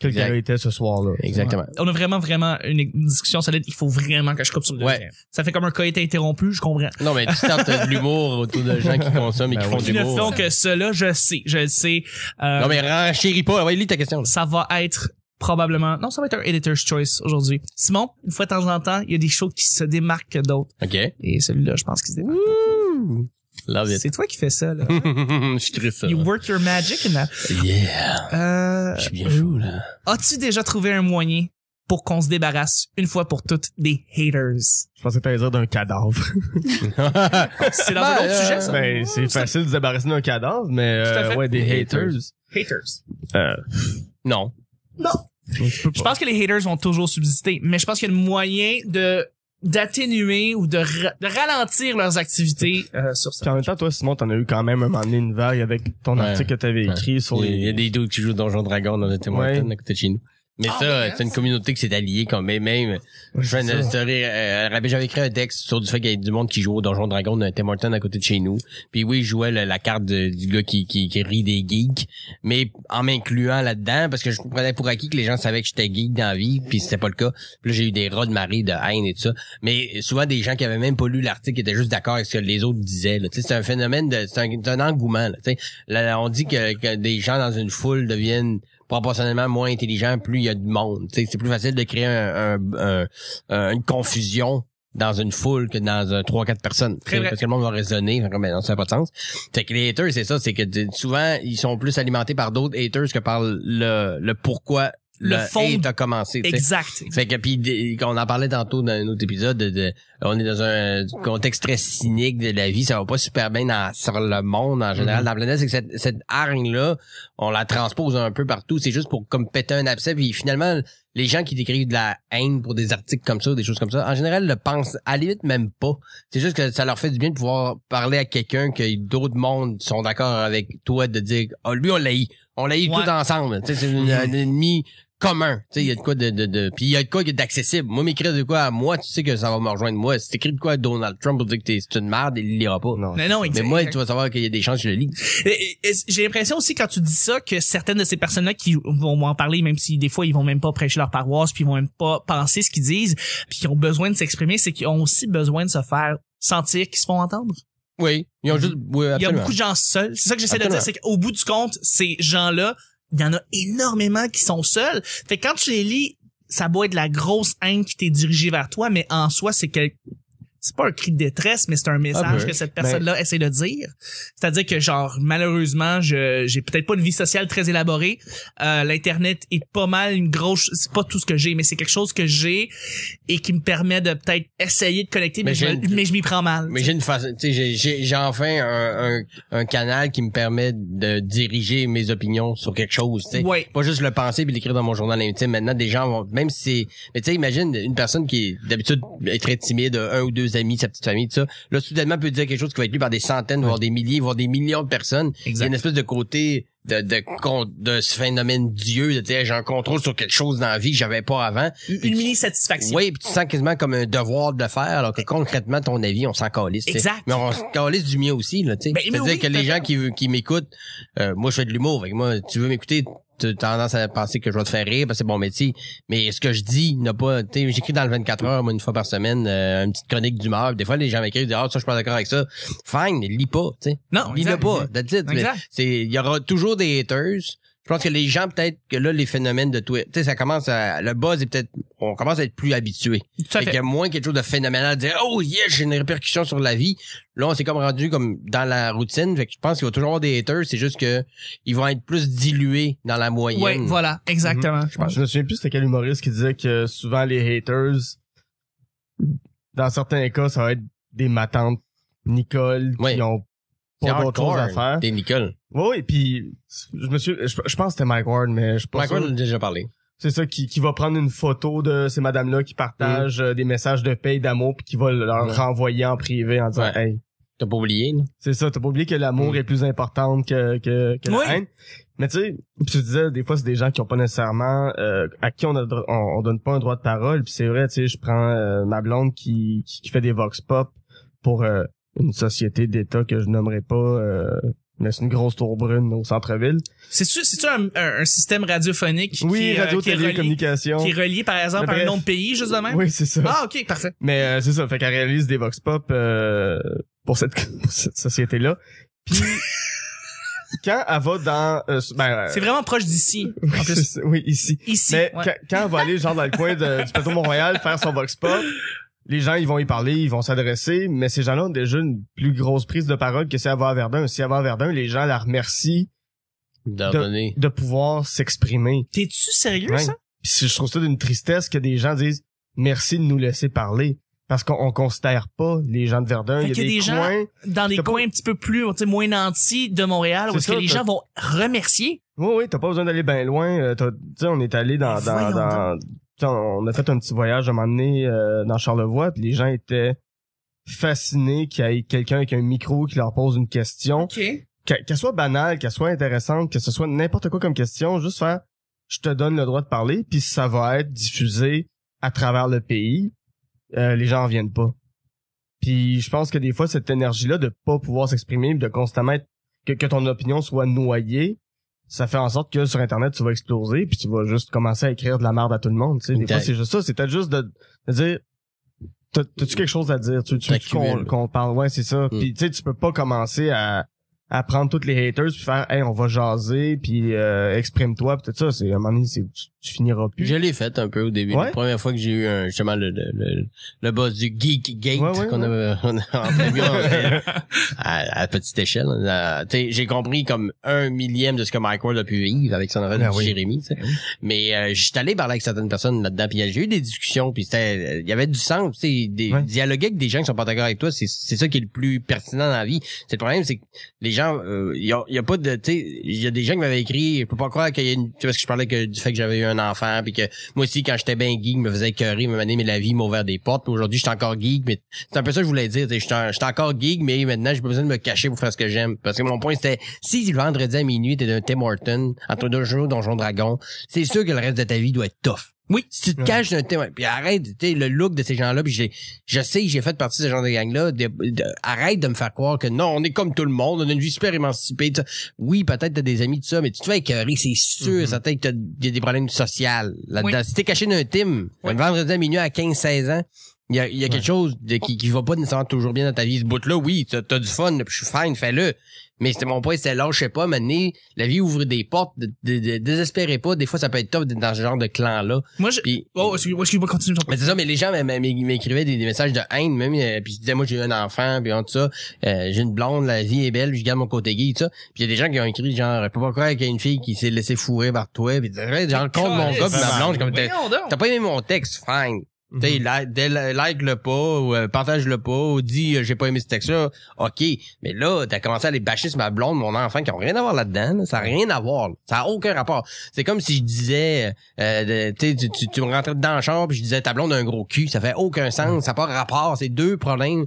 que le Exact. gars était ce soir-là. Exactement. On a vraiment vraiment une discussion solide. Il faut vraiment que je coupe sur le Ouais. deuxième. Ça fait comme un cas été interrompu, je comprends. Non, mais tu tentes de l'humour autour de gens qui consomment et qui Ben font oui. de Qui ne l'humour. font que cela, je sais, je le sais. Euh, Non, mais renchéris pas. Ouais, lis ta question. ça va être probablement non ça va être un editor's choice aujourd'hui Simon une fois de temps en temps il y a des shows qui se démarquent que d'autres OK. et celui-là je pense qu'il se démarque it. C'est toi qui fais ça là Je suis triste, ça. you work your magic in that. Yeah. Euh, Je suis bien chaud, là. as-tu déjà trouvé un moyen pour qu'on se débarrasse une fois pour toutes des haters? Je pensais que t'allais dire d'un cadavre. c'est dans Ben, un autre euh, sujet ça ben, c'est facile de se débarrasser d'un cadavre, mais Tout à euh, fait. ouais, des haters. haters. Euh, non. non Je pense que les haters vont toujours subsister, mais je pense qu'il y a un moyen de d'atténuer ou de, ra- de ralentir leurs activités euh, sur Puis ça. en même temps, toi, Simon, t'en as eu quand même un moment donné une vague avec ton Ouais. article que t'avais Ouais. écrit sur a- il y a les... des dudes qui jouent Donjon Dragon dans le Tim Ouais. À côté de chez nous. Mais Ah, ça, c'est une communauté qui s'est alliée comme même. même je fais une story, euh, j'avais écrit un texte sur du fait qu'il y a du monde qui joue au Donjon Dragon d'un Tim Hortons à côté de chez nous. Puis oui, je jouais le- la carte de- du gars qui, qui, qui rit des geeks, mais en m'incluant là-dedans, parce que je prenais pour acquis que les gens savaient que j'étais geek dans la vie, puis c'était pas le cas. Puis là, j'ai eu des rats de marée, de haine et tout ça. Mais souvent des gens qui avaient même pas lu l'article étaient juste d'accord avec ce que les autres disaient. là. Tu sais, C'est un phénomène de. C'est un, c'est un engouement. Là, tu sais. Là, on dit que, que des gens dans une foule deviennent proportionnellement moins intelligents plus il y a de monde. C'est plus facile de créer un, un- un- un- une confusion dans une foule que dans un 3-4 personnes. Très Tu sais, vrai. Parce que le monde va raisonner. Que, ben non, ça n'a pas de sens. Fait que les haters, c'est ça, c'est que souvent, ils sont plus alimentés par d'autres haters que par le, le pourquoi Le le, fond hate a commencé. Exact. Fait que puis on en parlait tantôt dans un autre épisode de, de- on est dans un contexte très cynique de la vie, ça va pas super bien dans, sur le monde en général Mhm. dans la planète, c'est que cette, cette hargne là, on la transpose un peu partout, c'est juste pour comme péter un abcès puis finalement les gens qui décrivent de la haine pour des articles comme ça, des choses comme ça, en général le pensent à la limite même pas. C'est juste que ça leur fait du bien de pouvoir parler à quelqu'un que d'autres mondes sont d'accord avec toi de dire oh, lui on l'a eu, on l'a eu Ouais. tout ensemble, c'est une- un ennemi commun. Tu sais, il y a de quoi de, de, de puis il y a de quoi qui est d'accessible. Moi, m'écrire de quoi à moi, tu sais que ça va me rejoindre moi. Si t'écris de quoi à Donald Trump pour dire que t'es c'est une merde, il le lira pas. Non. Mais non, Mais exact. moi, tu vas savoir qu'il y a des chances que je le lis. J'ai l'impression aussi quand tu dis ça que certaines de ces personnes-là qui vont en parler, même si des fois ils vont même pas prêcher leur paroisse, puis ils vont même pas penser ce qu'ils disent, puis qui ont besoin de s'exprimer, c'est qu'ils ont aussi besoin de se faire sentir qu'ils se font entendre. Oui. Ils ont juste, oui, Il y a beaucoup de gens seuls. C'est ça que j'essaie de dire, c'est qu'au bout du compte, ces gens-là, il y en a énormément qui sont seuls. Fait que quand tu les lis, ça doit être la grosse haine qui t'est dirigée vers toi, mais en soi, c'est c'est pas un cri de détresse, mais c'est un message peu. que cette personne-là essaie de dire. C'est-à-dire que genre malheureusement, je j'ai peut-être pas une vie sociale très élaborée. Euh, L'internet est pas mal une grosse, c'est pas tout ce que j'ai, mais c'est quelque chose que j'ai et qui me permet de peut-être essayer de connecter, mais, Mais je, j'ai me- une- mais je m'y prends mal. Mais j'ai une façon, tu sais, j'ai- enfin un, un, un canal qui me permet de diriger mes opinions sur quelque chose, tu sais. Ouais. Pas juste le penser puis l'écrire dans mon journal intime. Maintenant, des gens vont, même si c'est, mais tu sais, imagine une personne qui est d'habitude est très timide, un ou deux amis, sa petite famille, tout ça. Là, soudainement, peut dire quelque chose qui va être lu par des centaines, voire des milliers, voire des millions de personnes. Il y a Exact. une espèce de côté de, de, de ce phénomène Dieu, de dire, j'ai un contrôle sur quelque chose dans la vie que j'avais pas avant. Une, une mini satisfaction. Oui, puis tu sens quasiment comme un devoir de le faire, alors que concrètement, ton avis, on s'en calisse. Exact. Mais on se calisse du mien aussi, là, tu sais. Ben, C'est-à-dire oui, que les gens qui, qui m'écoutent, euh, moi, je fais de l'humour. Que moi, tu veux m'écouter, tu as tendance à penser que je vais te faire rire parce que c'est mon métier. Mais ce que je dis n'a pas, tu sais, j'écris dans le 24 heures, moi, une fois par semaine, euh, une petite chronique d'humeur. Des fois, les gens m'écrivent, ils disent, ah, ça, je suis pas d'accord avec ça. Fine, lis pas, tu sais. Non, Lis-le pas. That's it. Il y aura toujours des haters. Je pense que les gens, peut-être que là, les phénomènes de Twitter, tu sais, ça commence à, le buzz est peut-être, on commence à être plus habitué. Tout à Fait qu'il y fait. a moins quelque chose de phénoménal de dire oh yes j'ai une répercussion sur la vie là on s'est comme rendu comme dans la routine fait que je pense qu'il va toujours avoir des haters c'est juste que ils vont être plus dilués dans la moyenne Ouais, voilà, exactement. je pense. Je me souviens plus c'était quel humoriste qui disait que souvent les haters, dans certains cas, ça va être des matantes Nicole Ouais. qui ont pas d'autre chose à faire. t'es Nicole Oui, puis je me suis, je, je pense que c'était Mike Ward, mais je suis pas Mike Ward en a déjà parlé C'est ça qui, qui va prendre une photo de ces madames-là qui partagent euh, des messages de paix et d'amour puis qui va leur Ouais. renvoyer en privé en disant Ouais. hey t'as pas oublié là? c'est ça t'as pas oublié que l'amour Mm. est plus important que que, que Oui. la haine? Mais tu sais tu disais des fois c'est des gens qui ont pas nécessairement euh, à qui on, a, on on donne pas un droit de parole puis c'est vrai tu sais je prends euh, ma blonde qui, qui qui fait des vox pop pour euh, une société d'État que je nommerai pas euh, mais c'est une grosse tour brune au centre-ville. C'est-tu, c'est-tu un, un, un système radiophonique Oui, qui, euh, radio, qui est télé, relié, communication. qui est relié, par exemple, à un nom de pays, juste de même? Oui, c'est ça. Ah, ok, parfait. Mais euh, c'est ça, fait qu'elle réalise des vox pop euh, pour cette, pour cette société-là. Puis quand elle va dans euh, ben, euh, C'est vraiment proche d'ici. oui, en plus. c'est ça, oui, ici. Ici. Mais ouais. quand, quand elle va aller genre dans le coin de- du plateau Mont-Royal faire son vox pop, les gens ils vont y parler, ils vont s'adresser, mais ces gens-là ont déjà une plus grosse prise de parole que si elle va à Verdun. Si elle va à Verdun, les gens la remercient de De- donner de pouvoir s'exprimer. T'es-tu sérieux, Ouais. ça? Puis je trouve ça d'une tristesse que des gens disent merci de nous laisser parler. Parce qu'on on considère pas les gens de Verdun. Fait Il y a qu'il y a des, des gens coins. Dans des pas- coins un petit peu plus, tu sais, moins nantis de Montréal, où est-ce que les gens vont remercier. Oui, oui, t'as pas besoin d'aller bien loin. Euh, t'as- Tu sais, on est allé dans, dans, dans- on a fait un petit voyage à un moment donné euh, dans Charlevoix, puis les gens étaient fascinés qu'il y ait quelqu'un avec un micro qui leur pose une question, OK. Que- qu'elle soit banale, qu'elle soit intéressante, que ce soit n'importe quoi comme question, juste faire je te donne le droit de parler, puis ça va être diffusé à travers le pays. Euh, les gens en viennent pas. Puis je pense que des fois, cette énergie-là de pas pouvoir s'exprimer, de constamment être, que, que ton opinion soit noyée, ça fait en sorte que sur Internet, tu vas exploser, puis tu vas juste commencer à écrire de la merde à tout le monde. Tu sais. Des fois, c'est juste ça. C'est peut-être juste de, de dire, t'as- t'as-tu quelque chose à dire? Tu, tu qu'on qu'on parle? Ouais, c'est ça. Mm. Puis tu sais, tu peux pas commencer à, à prendre toutes les haters puis faire, hey, on va jaser, puis euh, exprime-toi, puis tout ça. C'est à un moment donné, c'est- tu, finiras plus. Je l'ai fait un peu au début. Ouais? La première fois que j'ai eu un, justement le, le, le, le boss du Geek Gate Ouais, ouais, qu'on avait on a à, à petite échelle. Euh, j'ai compris comme un millième de ce que Mike Ward a pu vivre avec son enfant Ben oui. Jérémy. sais. Mais euh, j'étais allé parler avec certaines personnes là-dedans, puis j'ai eu des discussions, puis c'était, euh, il y avait du sens, tu sais, des dialoguer avec des gens qui sont pas d'accord avec toi, c'est c'est ça qui est le plus pertinent dans la vie. C'est le problème, c'est que les gens, euh, il y, a, y a pas de, tu sais, il y a des gens qui m'avaient écrit, je peux pas croire qu'il y a une, tu sais, parce que je parlais que, du fait que j'avais eu un enfant, puis que moi aussi quand j'étais bien geek, me faisait écœurer, me donné mais la vie m'a ouvert des portes. Puis Aujourd'hui, j'étais encore geek, mais c'est un peu ça que je voulais dire. J'étais j'étais encore geek, mais maintenant j'ai pas besoin de me cacher pour faire ce que j'aime. Parce que mon point c'était, si le vendredi à minuit t'es d'un Tim Horton entre deux jours Donjon Dragon, c'est sûr que le reste de ta vie doit être tough. Oui. Si tu te caches d'un Tim, puis arrête, tu sais, le look de ces gens-là, puis j'ai, je sais que j'ai fait partie de ce genre de gang-là. de- de- arrête de me faire croire que non, on est comme tout le monde, on a une vie super émancipée. Oui, peut-être t'as des amis de ça, mais tu te fais écœurer, c'est sûr, Mhm. certain que t'as il y a des problèmes sociaux là-dedans. Oui. Si t'es caché d'un Oui. un vendredi à minuit à 15-16 ans, il y a, il y a quelque chose de, qui, qui va pas nécessairement toujours bien dans ta vie. Ce bout-là, oui, t'as as du fun, puis je suis fine, fais-le. Mais c'était mon point, c'était là, je sais pas, maintenant, la vie ouvre des portes, de, de- de- désespérez pas. Des fois, ça peut être tough d'être dans ce genre de clan-là. Moi, je... Puis, Oh, excuse-moi, excuse-moi, continue. mais c'est ça, mais les gens m'écrivaient des, des messages de haine, même, euh, puis ils disaient, moi, j'ai eu un enfant, puis tout ça, euh, j'ai une blonde, la vie est belle, puis je garde mon côté gay, tout ça. Puis il y a des gens qui ont écrit, genre, je peux pas croire qu'il y a une fille qui s'est laissée fourrer par toi, puis genre, contre mon gars, puis ma blonde, comme, t'as pas aimé mon texte, fine. Mhm. Tu sais, like, like-le pas, ou euh, partage-le pas, ou dis euh, j'ai pas aimé ce texte-là, ok. Mais là, t'as commencé à aller bâcher sur ma blonde, mon enfant, qui ont rien à voir là-dedans. là. Ça a rien à voir. là. Ça a aucun rapport. C'est comme si je disais, euh, de- tu tu, tu, me rentrais dans le char, puis je disais ta blonde a un gros cul. Ça fait aucun sens. Ça n'a pas rapport. C'est deux problèmes.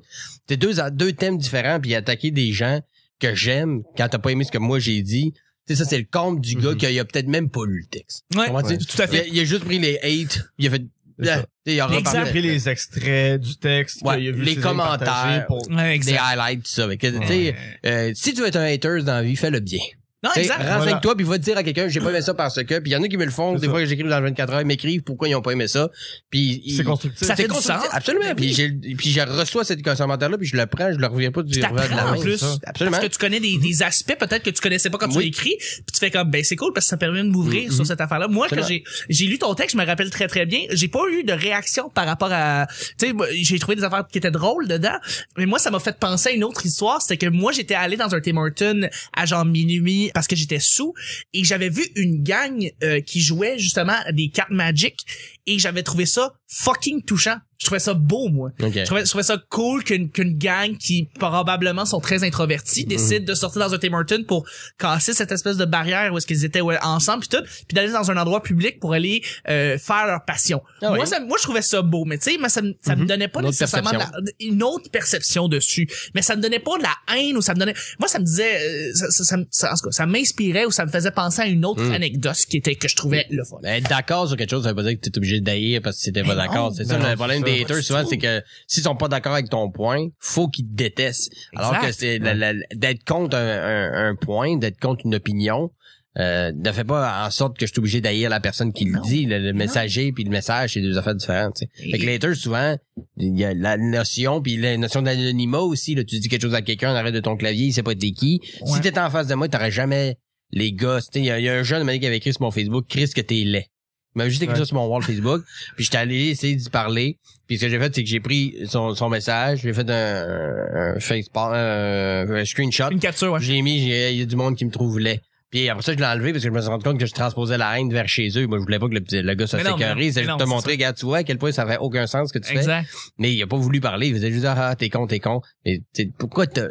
C'est deux, deux thèmes différents, puis attaquer des gens que j'aime quand t'as pas aimé ce que moi j'ai dit. Ça, c'est le compte du gars Mhm. qui a, peut-être même pas lu le texte. Ouais, Comprends-tu? tout à Il a, fait. il a juste pris les hate, il a fait Il a Exact. Il a reparlé pris les extraits du texte, Ouais, qu'il a vu les commentaires. pour Ouais, des highlights, tout ça. Que, sais, euh, si tu veux être un hater dans la vie, fais-le bien. Non, exact. Renseigne-toi puis va te dire à quelqu'un j'ai pas aimé ça parce que puis il y en a qui me le font C'est des ça. fois que j'écris dans le 24 heures ils m'écrivent pourquoi ils ont pas aimé ça puis ils- c'est constructif. Ça fait c'est du sens. absolument Ben puis oui. j'ai puis je reçois cet commentaire là puis je le prends je le reviens pas du revers de la main en plus. absolument Parce que tu connais des, des aspects peut-être que tu connaissais pas quand tu Oui. écrit, puis tu fais comme ben c'est cool parce que ça permet de m'ouvrir Mhm. sur cette affaire-là. Moi quand j'ai j'ai lu ton texte, je me rappelle très très bien, j'ai pas eu de réaction par rapport à tu sais j'ai trouvé des affaires qui étaient drôles dedans, mais moi ça m'a fait penser à une autre histoire, c'était que moi j'étais allé dans un Tim Hortons à genre minuit parce que j'étais sous et j'avais vu une gang euh, qui jouait justement à des cartes Magic et j'avais trouvé ça fucking touchant. Je trouvais ça beau moi. Ok. Je trouvais, je trouvais ça cool qu'une qu'une gang qui probablement sont très introvertis décide de sortir dans un Tim Hortons pour casser cette espèce de barrière où est-ce qu'ils étaient ensemble puis tout, puis d'aller dans un endroit public pour aller euh, faire leur passion. Ah moi ça, moi je trouvais ça beau, mais tu sais, moi ça, me- ça me Mhm. donnait pas Une nécessairement la- une autre perception dessus, mais ça me donnait pas de la haine ou ça me donnait, moi ça me disait, euh, ça, ça, ça, ça- en tout cas, ça m'inspirait ou ça me faisait penser à une autre Mhm. anecdote qui était que je trouvais le fun. Mais être d'accord sur quelque chose, ça veut pas dire que t'es obligé d'haïr parce que c'était pas Mais d'accord. C'est ça non, le problème des ça. haters souvent, c'est que s'ils sont pas d'accord avec ton point, faut qu'ils te détestent. Alors Exact. que c'est la- la- d'être contre un, un- un point, d'être contre une opinion, euh, ne fait pas en sorte que je suis obligé d'haïr la personne qui le dit. Le, le messager puis le message, c'est deux affaires différentes. tu sais. Fait que souvent, il y a la notion puis la notion d'anonymat aussi. Là, tu dis quelque chose à quelqu'un, on arrête de ton clavier, il sait pas t'es qui. Ouais. Si t'étais en face de moi, t'aurais jamais les gars. Il y, y a un jeune mec qui avait écrit sur mon Facebook, Chris que t'es laid. Il m'avait juste écrit Ouais. ça sur mon wall Facebook. Puis j'étais allé essayer d'y parler. Puis ce que j'ai fait, c'est que j'ai pris son, son message, j'ai fait un, un face un, un screenshot. Une capture, ouais. J'ai mis, il y a du monde qui me trouve laid. Puis après ça, je l'ai enlevé parce que je me suis rendu compte que je transposais la haine vers chez eux. Moi, je voulais pas que le, le gars sécuré. non, C'est juste te montrer, regarde, tu vois à quel point ça fait aucun sens ce que tu fais. Exact. Mais il a pas voulu parler. Il faisait juste dire, ah, t'es con, t'es con. Mais pourquoi t'as,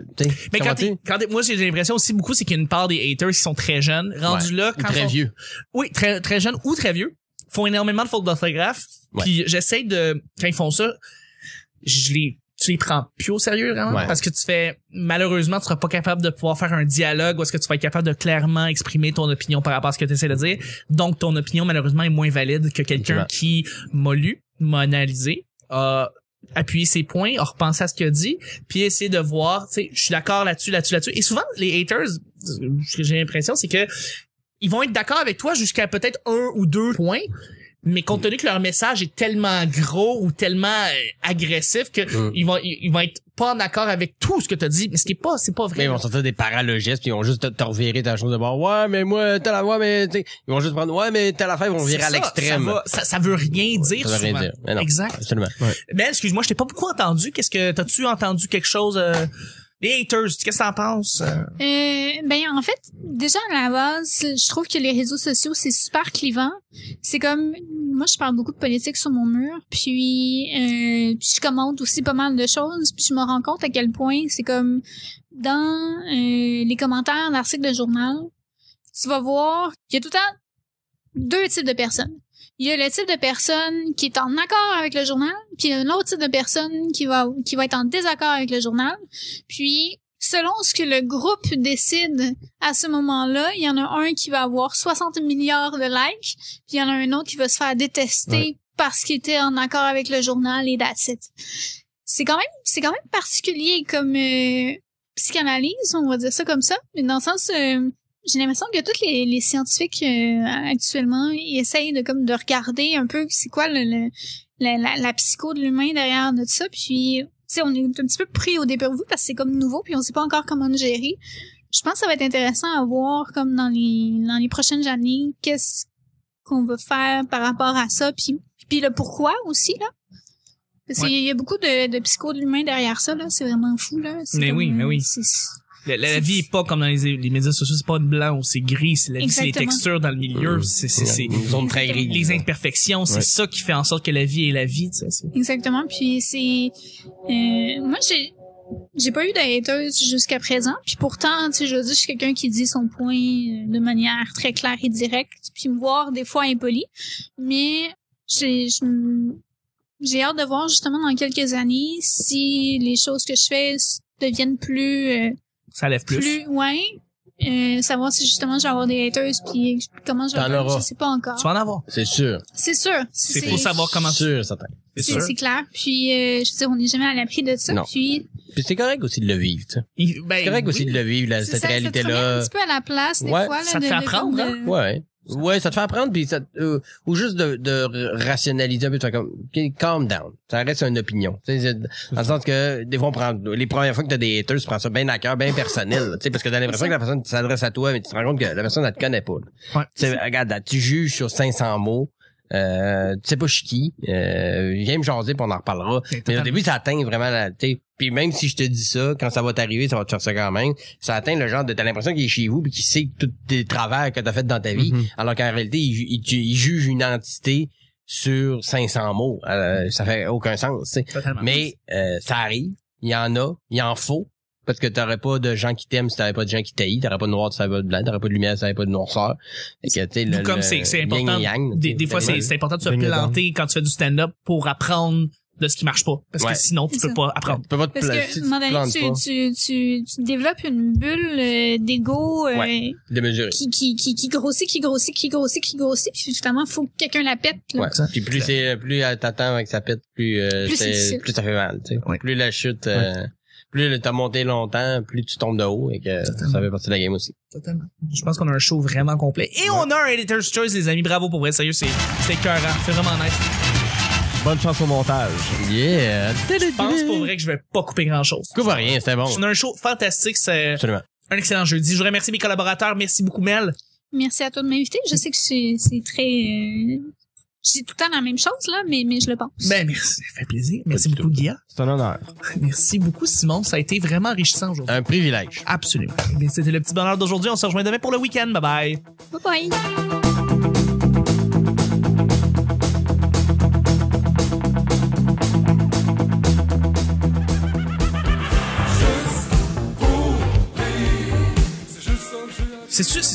Mais quand, t'es- quand moi j'ai l'impression aussi beaucoup c'est qu'il y a une part des haters qui sont très jeunes, rendus Ouais. là Ou quand très sont- vieux. Oui, très très jeunes ou très vieux, font énormément de fautes d'orthographe. Ouais. Puis j'essaie de quand ils font ça, je les tu les prends plus au sérieux vraiment Ouais. parce que tu fais malheureusement tu seras pas capable de pouvoir faire un dialogue où est-ce que tu vas être capable de clairement exprimer ton opinion par rapport à ce que tu essaies de dire donc ton opinion malheureusement est moins valide que quelqu'un qui m'a lu m'a analysé a appuyé ses points a repensé à ce qu'il a dit puis essayer de voir tu sais je suis d'accord là-dessus là-dessus là-dessus et souvent les haters ce que j'ai l'impression c'est que ils vont être d'accord avec toi jusqu'à peut-être un ou deux points mais compte tenu que leur message est tellement gros ou tellement euh, agressif que Mm. ils vont ils, ils vont être pas en accord avec tout ce que tu as dit mais ce qui est pas c'est pas Mais vrai ils vont sortir des paralogistes puis ils vont juste te, revirer ta chose de bord. Ouais, mais moi, t'as la voix, mais tu sais, ils vont juste prendre, ouais, mais t'as la fin, ils vont virer à l'extrême. ça, va- ça, ça veut rien dire Ça veut rien souvent. dire. Mais non. exact Absolument. mais excuse-moi je t'ai pas beaucoup entendu qu'est-ce que t'as-tu entendu quelque chose euh, les haters qu'est-ce que t'en penses? Euh? Ben en fait, déjà à la base, je trouve que les réseaux sociaux c'est super clivant. C'est comme moi je parle beaucoup de politique sur mon mur, puis, euh, je commente aussi pas mal de choses, puis je me rends compte à quel point c'est comme dans euh, les commentaires d'articles de journal, tu vas voir qu'il y a tout le temps deux types de personnes. Il y a le type de personne qui est en accord avec le journal, puis il y a un autre type de personne qui va qui va être en désaccord avec le journal. Puis selon ce que le groupe décide à ce moment-là, il y en a un qui va avoir 60 milliards de likes, puis il y en a un autre qui va se faire détester parce qu'il était en accord avec le journal et that's it. C'est quand même c'est quand même particulier comme euh, psychanalyse, on va dire ça comme ça, mais dans le sens euh, j'ai l'impression que tous les, les scientifiques euh, actuellement ils essayent de comme de regarder un peu c'est quoi le, le- la, la, la psycho de l'humain derrière de ça. Puis tu sais on est un petit peu pris au dépourvu parce que c'est comme nouveau puis on sait pas encore comment le gérer. Je pense que ça va être intéressant à voir comme dans les dans les prochaines années qu'est-ce qu'on va faire par rapport à ça. Puis puis le pourquoi aussi là. Parce Ouais. qu'il y a beaucoup de, de psycho de l'humain derrière ça là. C'est vraiment fou là. Mais oui, mais oui. La, la- la vie est pas comme dans les, les médias sociaux, c'est pas blanc ou c'est gris, c'est la vie, c'est les textures dans le milieu, Mm. c'est c'est les imperfections, c'est Ouais. ça qui fait en sorte que la vie est la vie, tu sais. c'est- Exactement. Puis c'est euh, moi j'ai j'ai pas eu de haters jusqu'à présent. Puis pourtant, tu sais, je veux dire, je suis quelqu'un qui dit son point euh, de manière très claire et directe, puis me voir des fois impoli. Mais j'ai j'ai hâte de voir justement dans quelques années si les choses que je fais deviennent plus euh, Ça lève plus. plus ouais. Euh, savoir si justement je vais avoir des haters puis comment je vais je sais pas encore. Tu vas en avoir. C'est sûr. C'est sûr. C'est faut savoir comment sûr, certain. c'est C'est sûr. c'est clair. Puis euh, je veux dire, on n'est jamais à l'abri de ça. Non. Puis Puis c'est correct aussi de le vivre, tu sais. Ben, C'est correct aussi de le vivre, là, cette ça, ça te remet un réalité-là. petit peu à la place des Ouais, fois. Là, ça te de- fait apprendre, de- hein? Ouais. Ouais, ça te fait apprendre puis ça te- euh, ou juste de, de rationaliser un peu tu fais comme ok, calm down. Ça reste une opinion. Tu dans le sens que des fois on prend les premières fois que t'as des haters, tu prends ça bien à cœur, bien personnel, tu sais parce que t'as l'impression que la personne s'adresse à toi mais tu te rends compte que la personne elle te connaît pas. Ouais. Tu regarde, là, tu juges sur 500 mots. Euh, tu sais pas je suis qui, euh, viens me jaser puis on en reparlera. Mais au début, ça atteint vraiment la, tu sais, puis même si je te dis ça, quand ça va t'arriver, ça va te faire ça quand même. Ça atteint le genre de, t'as l'impression qu'il est chez vous puis qu'il sait tous tes travers que t'as fait dans ta vie. Mhm. Alors qu'en réalité, il, juge une entité sur 500 mots. Euh, ça fait aucun sens. Mais, euh, ça arrive. Il y en a. Il en faut. Parce que t'aurais pas de gens qui t'aiment si t'avais pas de gens qui t'haïssent. T'aurais pas de noir si t'avais pas de blanc. T'aurais pas de lumière si t'avais pas de noirceur. Que, tu sais, le- Tout comme c'est important. yang, des, des fois, c'est important de se planter quand tu fais du stand-up pour apprendre de ce qui marche pas. Parce Ouais. que sinon, tu peux ça. pas apprendre. Tu peux pas te Parce que, tu développes une bulle euh, d'ego euh, Ouais. qui, qui, qui, qui grossit, qui grossit, qui grossit, qui grossit, puis finalement, faut que quelqu'un la pète. Là. Ouais. Puis plus c'est plus elle t'attend avec sa pète, plus euh, Plus c'est c'est- difficile. plus ça fait mal, tu sais. Ouais. Plus la chute euh, plus t'as monté longtemps, plus tu tombes de haut et que Totalement. ça fait partie de la game aussi. Totalement. Je pense qu'on a un show vraiment complet. Et on a un Editor's Choice, les amis. Bravo pour vrai. Sérieux, c'est c'est écœurant. C'est vraiment nice. Bonne chance au montage. Yeah. Je pense pour vrai que je vais pas couper grand chose. Coupe rien, c'était bon. On a un show fantastique. C'est Absolument. un excellent jeudi. Je vous remercie mes collaborateurs. Merci beaucoup, Mel. Merci à toi de m'inviter. Je sais que c'est c'est très... Euh, je dis tout le temps la même chose, là, mais, mais je le pense. Ben, merci. Ça fait plaisir. Merci beaucoup, Guilla. C'est un honneur. Merci beaucoup, Simon. Ça a été vraiment enrichissant aujourd'hui. Un privilège. Absolument. Eh C'était le petit bonheur d'aujourd'hui. On se rejoint demain pour le week-end. Bye bye. Bye bye.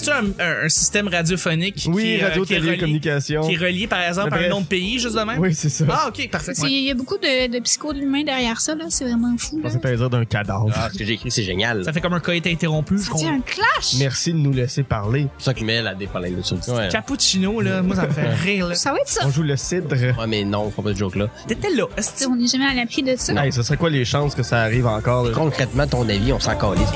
C'est un, un, un système radiophonique qui, Oui, est, euh, radio, qui est relié, communication. qui est relié, par exemple, à un nom de pays, juste de même? Oui, c'est ça. Ah, ok, parfait. Il y a beaucoup de, de psycho de l'humain derrière ça, là. C'est vraiment fou. Je pensais dire d'un cadavre. Ah, ce que j'ai écrit, c'est génial. Ça fait comme un coït interrompu. Ça fait un clash? Merci de nous laisser parler. C'est ça que Mel a des problèmes de Ouais. Cappuccino, là, moi, ça me fait rire, là. Ça va être ça. On joue le cidre. Ouais, mais non, faut pas de joke là. T'étais là. On n'est jamais à l'abri de ça. Hey, ce serait quoi les chances que ça arrive encore? là? Concrètement, ton avis, on s'en calisse.